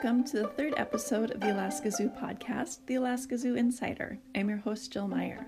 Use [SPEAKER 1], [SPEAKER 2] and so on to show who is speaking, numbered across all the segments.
[SPEAKER 1] welcome to the third episode of the Alaska Zoo podcast, The Alaska Zoo Insider. I'm your host, Jill Meyer.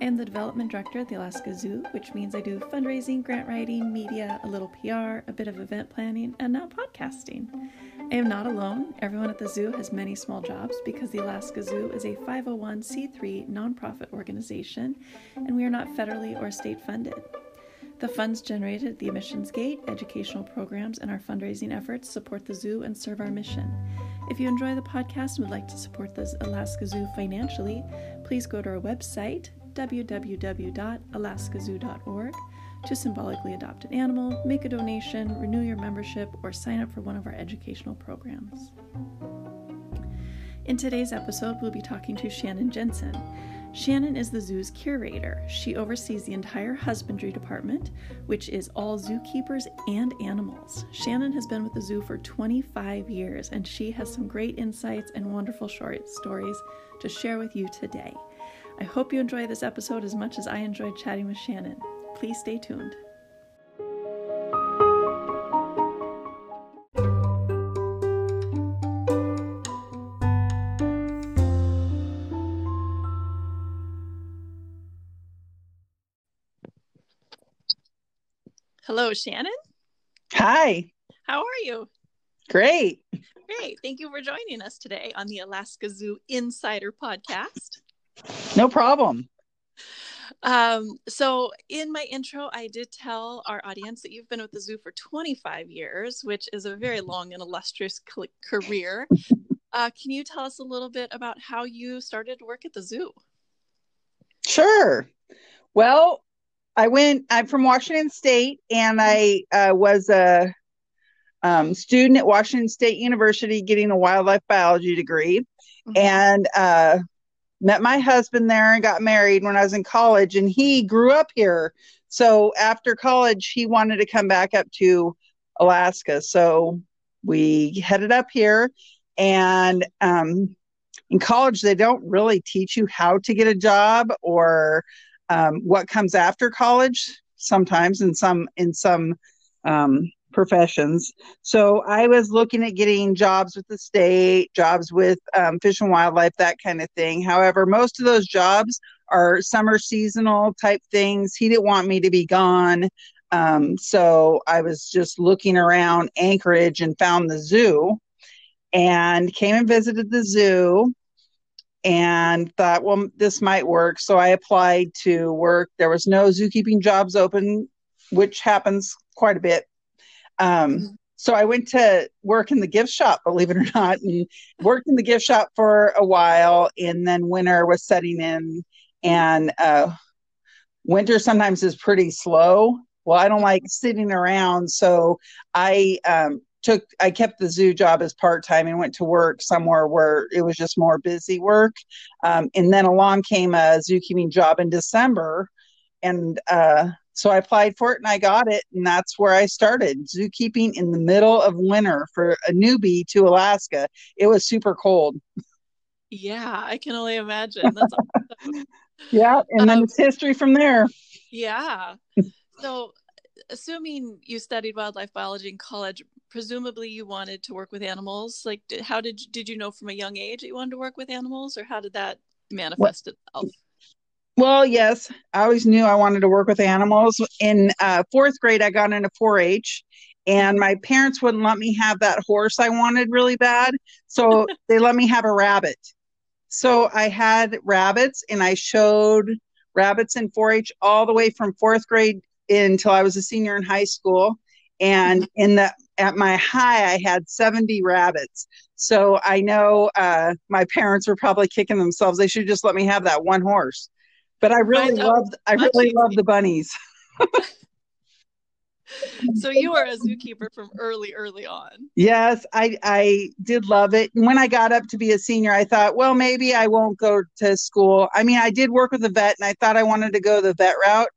[SPEAKER 1] I am the development director at the Alaska Zoo, which means I do fundraising, grant writing, media, a little PR, a bit of event planning, and now podcasting. I am not alone. Everyone at the zoo has many small jobs because the Alaska Zoo is a 501c3 nonprofit organization and we are not federally or state funded. The funds generated at the Emissions Gate, educational programs, and our fundraising efforts support the zoo and serve our mission. If you enjoy the podcast and would like to support the Alaska Zoo financially, please go to our website, www.alaskazoo.org, to symbolically adopt an animal, make a donation, renew your membership, or sign up for one of our educational programs. In today's episode, we'll be talking to Shannon Jensen. Shannon is the zoo's curator. She oversees the entire husbandry department, which is all zookeepers and animals. Shannon has been with the zoo for 25 years, and she has some great insights and wonderful short stories to share with you today. I hope you enjoy this episode as much as I enjoyed chatting with Shannon. Please stay tuned. Hello, Shannon.
[SPEAKER 2] Hi.
[SPEAKER 1] How are you?
[SPEAKER 2] Great.
[SPEAKER 1] Great. Thank you for joining us today on the Alaska Zoo Insider podcast.
[SPEAKER 2] No problem.
[SPEAKER 1] Um, so, in my intro, I did tell our audience that you've been with the zoo for 25 years, which is a very long and illustrious career. Uh, can you tell us a little bit about how you started to work at the zoo?
[SPEAKER 2] Sure. Well, I went. I'm from Washington State, and I uh, was a um, student at Washington State University getting a wildlife biology degree, mm-hmm. and uh, met my husband there and got married when I was in college. And he grew up here, so after college, he wanted to come back up to Alaska. So we headed up here, and um, in college, they don't really teach you how to get a job or um, what comes after college sometimes in some in some um, professions. So i was looking at getting jobs with the state jobs with um, fish and wildlife that kind of thing. However most of those jobs are summer seasonal type things. He didn't want me to be gone. Um, so i was just looking around anchorage and found the zoo and came and visited the zoo and thought, well, this might work. So I applied to work. There was no zookeeping jobs open, which happens quite a bit. Um, mm-hmm. so I went to work in the gift shop, believe it or not, and worked in the gift shop for a while. And then winter was setting in, and uh, winter sometimes is pretty slow. Well, I don't like sitting around, so I um, took I kept the zoo job as part time and went to work somewhere where it was just more busy work. Um, and then along came a zookeeping job in December, and uh, so I applied for it and I got it, and that's where I started zookeeping in the middle of winter for a newbie to Alaska. It was super cold.
[SPEAKER 1] Yeah, I can only imagine. That's
[SPEAKER 2] awesome. yeah, and then um, it's history from there.
[SPEAKER 1] Yeah. So assuming you studied wildlife biology in college presumably you wanted to work with animals. Like did, how did did you know from a young age that you wanted to work with animals or how did that manifest itself?
[SPEAKER 2] Well yes. I always knew i wanted to work with animals. In uh, fourth grade i got into 4-h and my parents wouldn't let me have that horse i wanted really bad so they let me have a rabbit. So i had rabbits and i showed rabbits in 4-h all the way from fourth grade until i was a senior in high school and mm-hmm. in the at my high, I had 70 rabbits. So I know uh, my parents were probably kicking themselves. They should just let me have that one horse. But I really loved, I really love the bunnies.
[SPEAKER 1] so you were a zookeeper from early, early on.
[SPEAKER 2] Yes, I I did love it. And when I got up to be a senior, I thought, well, maybe I won't go to school. I mean, I did work with a vet, and I thought I wanted to go the vet route.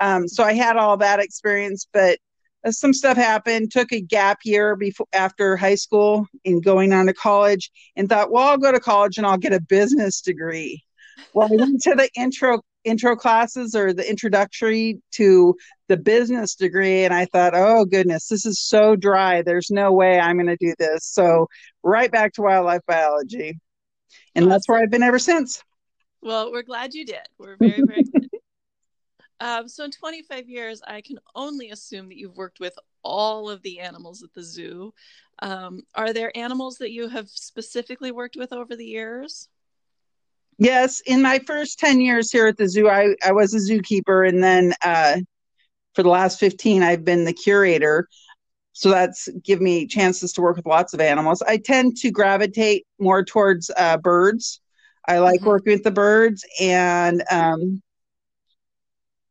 [SPEAKER 2] Um, so I had all that experience, but uh, some stuff happened took a gap year before after high school and going on to college and thought well i'll go to college and i'll get a business degree well i went to the intro intro classes or the introductory to the business degree and I thought, oh goodness, this is so dry. There's no way I'm going to do this. So, right back to wildlife biology. And awesome. that's where I've been ever since.
[SPEAKER 1] Well, we're glad you did. We're very, very. Um, so, in 25 years, I can only assume that you've worked with all of the animals at the zoo. Um, are there animals that you have specifically worked with over the years?
[SPEAKER 2] Yes, in my first 10 years here at the zoo, I, I was a zookeeper. And then uh, for the last 15, I've been the curator. So that's give me chances to work with lots of animals. I tend to gravitate more towards uh, birds. I like mm-hmm. working with the birds, and um,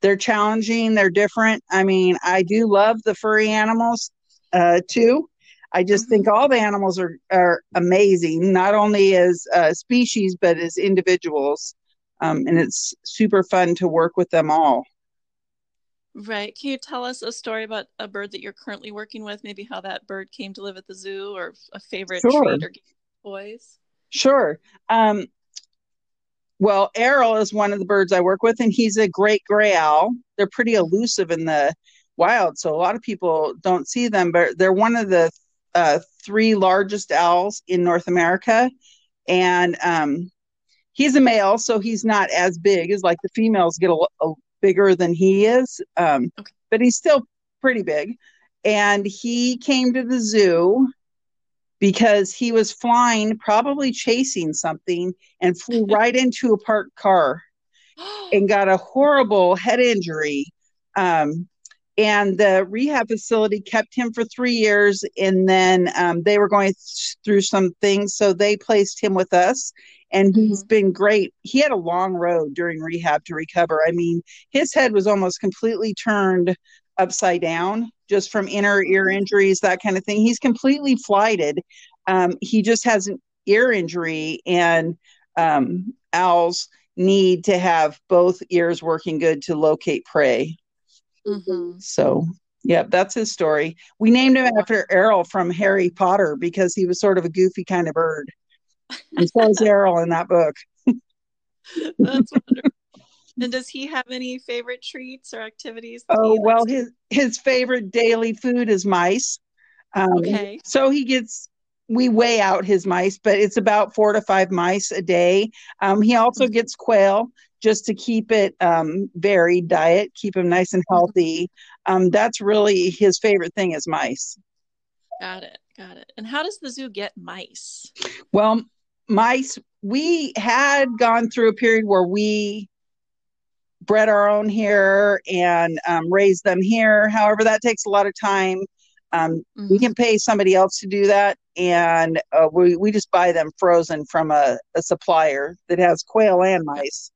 [SPEAKER 2] they're challenging. They're different. I mean, I do love the furry animals uh, too. I just mm-hmm. think all the animals are are amazing, not only as uh, species but as individuals, um, and it's super fun to work with them all.
[SPEAKER 1] Right. Can you tell us a story about a bird that you're currently working with? Maybe how that bird came to live at the zoo, or a favorite sure. treat or toys.
[SPEAKER 2] Sure. Um, well, Errol is one of the birds I work with, and he's a great gray owl. They're pretty elusive in the wild, so a lot of people don't see them, but they're one of the uh, three largest owls in North America. And um, he's a male, so he's not as big as like the females get a, a bigger than he is, um, okay. but he's still pretty big. And he came to the zoo because he was flying, probably chasing something, and flew right into a parked car and got a horrible head injury. Um, and the rehab facility kept him for three years, and then um, they were going th- through some things, so they placed him with us. And he's mm-hmm. been great. He had a long road during rehab to recover. I mean, his head was almost completely turned upside down just from inner ear injuries, that kind of thing. He's completely flighted. Um, he just has an ear injury, and um, owls need to have both ears working good to locate prey. Mm-hmm. So, yeah, that's his story. We named him after Errol from Harry Potter because he was sort of a goofy kind of bird. And so is Errol in that book.
[SPEAKER 1] that's wonderful. And does he have any favorite treats or activities?
[SPEAKER 2] Oh well, his his favorite daily food is mice. Um, okay. So he gets we weigh out his mice, but it's about four to five mice a day. Um, he also mm-hmm. gets quail just to keep it um, varied diet, keep him nice and mm-hmm. healthy. Um, that's really his favorite thing is mice.
[SPEAKER 1] Got it. Got it. And how does the zoo get mice?
[SPEAKER 2] Well, mice, we had gone through a period where we bred our own here and um, raised them here. However, that takes a lot of time. Um, mm-hmm. We can pay somebody else to do that, and uh, we we just buy them frozen from a, a supplier that has quail and mice.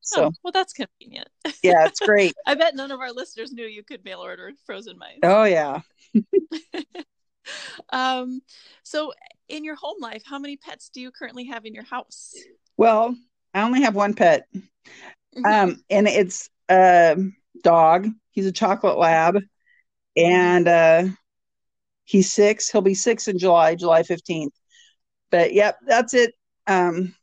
[SPEAKER 2] So
[SPEAKER 1] oh, well, that's convenient.
[SPEAKER 2] Yeah, it's great.
[SPEAKER 1] I bet none of our listeners knew you could mail order frozen mice.
[SPEAKER 2] Oh yeah.
[SPEAKER 1] um, so in your home life, how many pets do you currently have in your house?
[SPEAKER 2] Well, I only have one pet. Mm-hmm. Um, and it's a dog. He's a chocolate lab. And uh he's six. He'll be six in July, July 15th. But yep, that's it. Um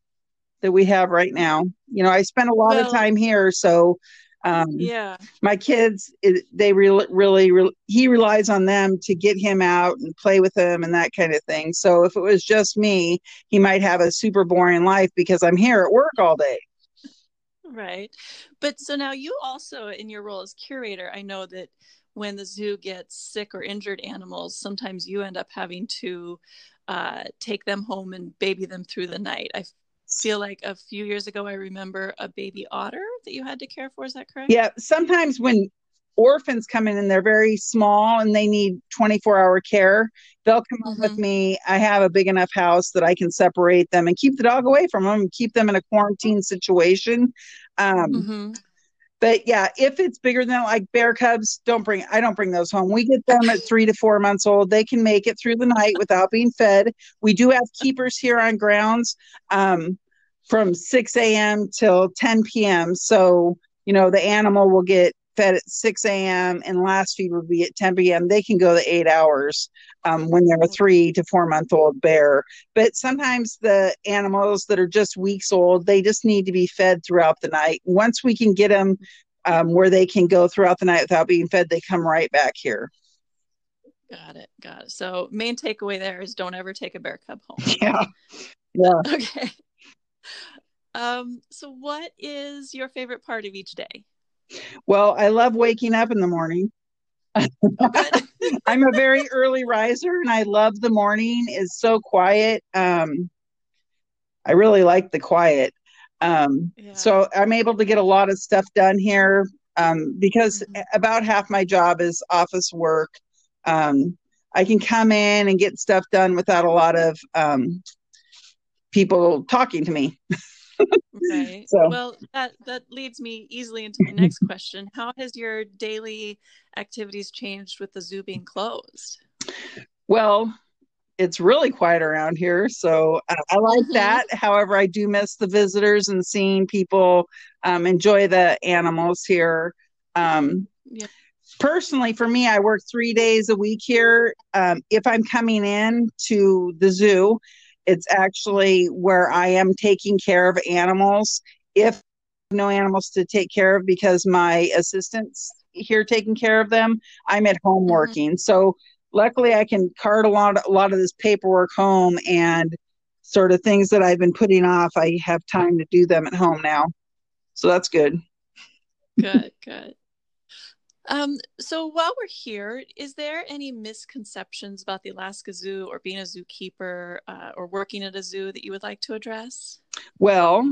[SPEAKER 2] that we have right now. You know, I spent a lot well, of time here, so um, yeah, my kids, it, they re- really, re- he relies on them to get him out and play with him and that kind of thing. So if it was just me, he might have a super boring life because I'm here at work all day.
[SPEAKER 1] Right. But so now you also, in your role as curator, I know that when the zoo gets sick or injured animals, sometimes you end up having to uh, take them home and baby them through the night. I feel like a few years ago I remember a baby otter that you had to care for. Is that correct?
[SPEAKER 2] Yeah. Sometimes when orphans come in and they're very small and they need 24 hour care, they'll come mm-hmm. with me. I have a big enough house that I can separate them and keep the dog away from them, keep them in a quarantine situation. Um, mm-hmm. But yeah, if it's bigger than like bear cubs, don't bring. I don't bring those home. We get them at three to four months old. They can make it through the night without being fed. We do have keepers here on grounds. Um, from 6 a.m. till 10 p.m. So, you know, the animal will get fed at 6 a.m. and last feed would be at 10 p.m. They can go the eight hours um, when they're a three to four month old bear. But sometimes the animals that are just weeks old, they just need to be fed throughout the night. Once we can get them um, where they can go throughout the night without being fed. They come right back here.
[SPEAKER 1] Got it. Got it. So main takeaway there is don't ever take a bear cub home.
[SPEAKER 2] Yeah. Yeah.
[SPEAKER 1] Okay. Um, so what is your favorite part of each day?
[SPEAKER 2] Well, I love waking up in the morning. I'm a very early riser and I love the morning. It's so quiet. Um, I really like the quiet. Um,
[SPEAKER 1] Yeah.
[SPEAKER 2] so I'm able to get a lot of stuff done here. Um, because
[SPEAKER 1] Mhm.
[SPEAKER 2] about half my job is office work. Um, I can come in and get stuff done without a lot of um, people talking to me.
[SPEAKER 1] Right.
[SPEAKER 2] So-
[SPEAKER 1] Well, that that leads me easily into my next question. How has your daily activities changed with the zoo being closed?
[SPEAKER 2] Well, it's really quiet around here, so uh, I like
[SPEAKER 1] Mhm.
[SPEAKER 2] that. However, I do miss the visitors and seeing people um, enjoy the animals here. Um,
[SPEAKER 1] Yeah.
[SPEAKER 2] Personally, for me, I work three days a week here. Um, if I'm coming in to the zoo, it's actually where I am taking care of animals. If no animals to take care of because my assistants here taking care of them, I'm at home
[SPEAKER 1] Mhm.
[SPEAKER 2] working. So luckily I can cart a lot a lot of this paperwork home and sort of things that I've been putting off. I have time to do them at home now. So that's good.
[SPEAKER 1] Good, good. Um, so while we're here, is there any misconceptions about the Alaska Zoo or being a zookeeper uh, or working at a zoo that you would like to address?
[SPEAKER 2] Well,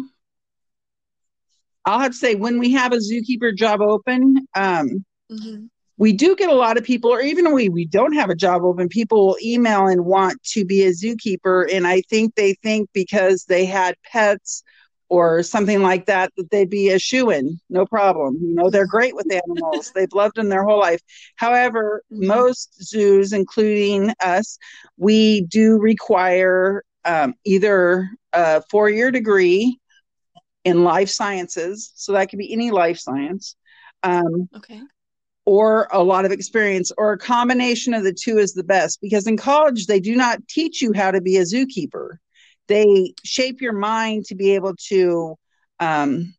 [SPEAKER 2] I'll have to say when we have a zookeeper job open, um,
[SPEAKER 1] Mm-hmm.
[SPEAKER 2] we do get a lot of people, or even we we don't have a job open, people will email and want to be a zookeeper, and I think they think because they had pets or something like that that they'd be a shoe in, no problem. You know, they're great with animals; they've loved them their whole life. However,
[SPEAKER 1] Mhm.
[SPEAKER 2] most zoos, including us, we do require um, either a four-year degree in life sciences, so that could be any life science. Um,
[SPEAKER 1] Okay.
[SPEAKER 2] or a lot of experience or a combination of the two is the best because in college they do not teach you how to be a zookeeper they shape your mind to be able to um,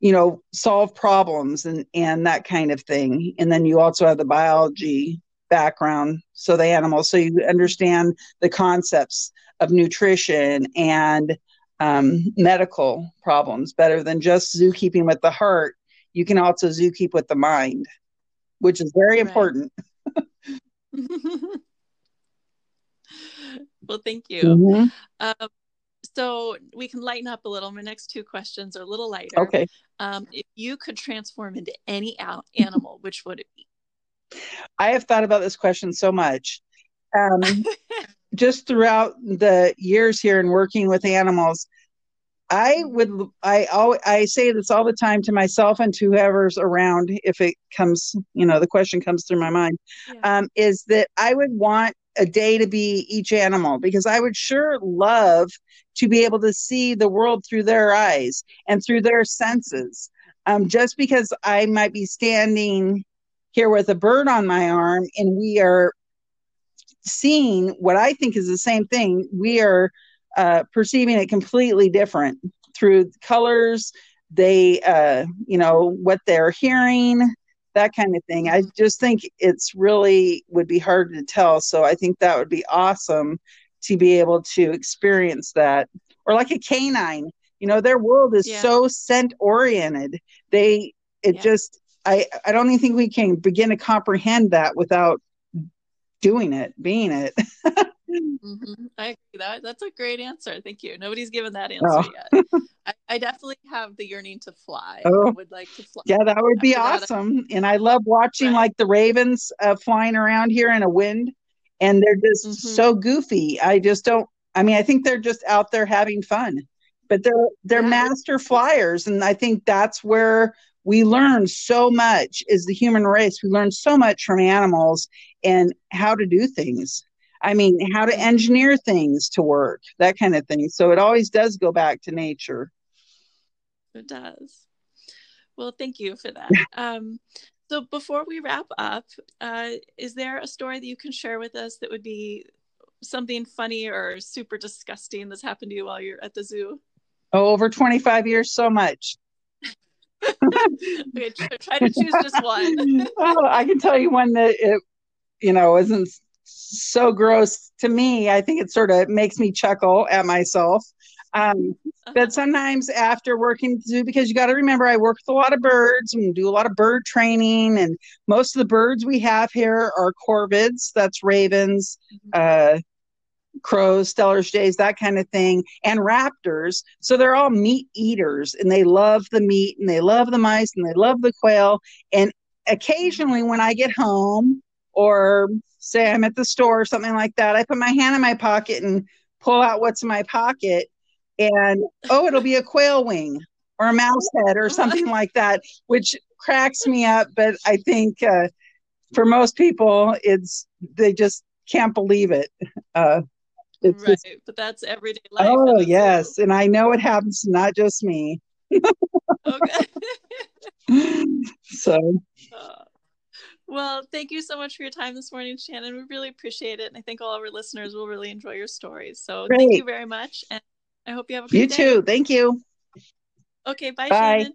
[SPEAKER 2] you know solve problems and and that kind of thing and then you also have the biology background so the animals so you understand the concepts of nutrition and um, medical problems better than just zookeeping with the heart you can also zookeep with the mind which is very
[SPEAKER 1] Right.
[SPEAKER 2] important.
[SPEAKER 1] well, thank you.
[SPEAKER 2] Mhm.
[SPEAKER 1] Um, so we can lighten up a little. My next two questions are a little lighter.
[SPEAKER 2] Okay.
[SPEAKER 1] Um, if you could transform into any animal, which would it be?
[SPEAKER 2] I have thought about this question so much. Um, just throughout the years here and working with animals, I would I always, I say this all the time to myself and to whoever's around if it comes, you know, the question comes through my mind.
[SPEAKER 1] Yeah.
[SPEAKER 2] um, is that I would want a day to be each animal because I would sure love to be able to see the world through their eyes and through their senses. Um, just because I might be standing here with a bird on my arm and we are seeing what I think is the same thing, we are uh, perceiving it completely different through colors. They, uh, you know, what they're hearing, that kind of thing. I just think it's really would be hard to tell. So I think that would be awesome to be able to experience that. Or like a canine, you know, their world is
[SPEAKER 1] Yeah.
[SPEAKER 2] so scent oriented. They, it
[SPEAKER 1] Yeah.
[SPEAKER 2] just, I, I don't even think we can begin to comprehend that without doing it, being it.
[SPEAKER 1] Mhm. I agree. That that's a great answer. Thank you. Nobody's given that answer
[SPEAKER 2] Oh.
[SPEAKER 1] yet. I, I definitely have the yearning to fly.
[SPEAKER 2] Oh.
[SPEAKER 1] I would like to fly.
[SPEAKER 2] Yeah, that would be
[SPEAKER 1] After that,
[SPEAKER 2] awesome. And I love watching
[SPEAKER 1] Right.
[SPEAKER 2] like the ravens uh, flying around here in a wind, and they're just
[SPEAKER 1] Mhm.
[SPEAKER 2] so goofy. I just don't. I mean, I think they're just out there having fun, but they're they're
[SPEAKER 1] Yeah.
[SPEAKER 2] master flyers, and I think that's where we learn so much is the human race. We learn so much from animals and how to do things. I mean, how to engineer things to work, that kind of thing. So it always does go back to nature.
[SPEAKER 1] It does. Well, thank you for that. Um, so before we wrap up, uh, is there a story that you can share with us that would be something funny or super disgusting that's happened to you while you're at the zoo?
[SPEAKER 2] Oh, over 25 years, so much.
[SPEAKER 1] okay, try to choose just one.
[SPEAKER 2] oh, I can tell you one that it, you know, isn't so gross to me. I think it sort of makes me chuckle at myself. Um, but uh-huh. sometimes after working zoo, because you got to remember, I work with a lot of birds and do a lot of bird training, and most of the birds we have here are corvids. That's ravens, mm-hmm. uh, crows, Steller jays, that kind of thing, and raptors. So they're all meat eaters, and they love the meat, and they love the mice, and they love the quail. And occasionally, when I get home, or say I'm at the store or something like that, I put my hand in my pocket and pull out what's in my pocket and oh, it'll be a quail wing or a mouse head or something like that, which cracks me up. But I think uh, for most people, it's they just can't believe it. Uh,
[SPEAKER 1] it's right, just, but that's everyday life.
[SPEAKER 2] Oh yes, and I know it happens to not just me. okay. so.
[SPEAKER 1] Uh, well, thank you so much for your time this morning, Shannon. We really appreciate it, and I think all our listeners will really enjoy your stories. So, Great. thank you very much. And I hope you have a
[SPEAKER 2] good
[SPEAKER 1] You
[SPEAKER 2] day. too. Thank you.
[SPEAKER 1] Okay, bye, bye.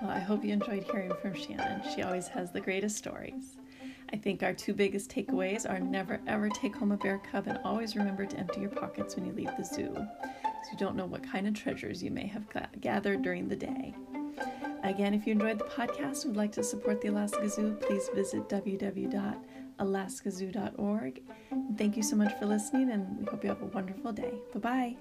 [SPEAKER 1] Well, I hope you enjoyed hearing from Shannon. She always has the greatest stories. I think our two biggest takeaways are never ever take home a bear cub and always remember to empty your pockets when you leave the zoo, you don't know what kind of treasures you may have gathered during the day. Again, if you enjoyed the podcast and would like to support the Alaska Zoo, please visit www.alaskazoo.org. Thank you so much for listening, and we hope you have a wonderful day. Bye bye.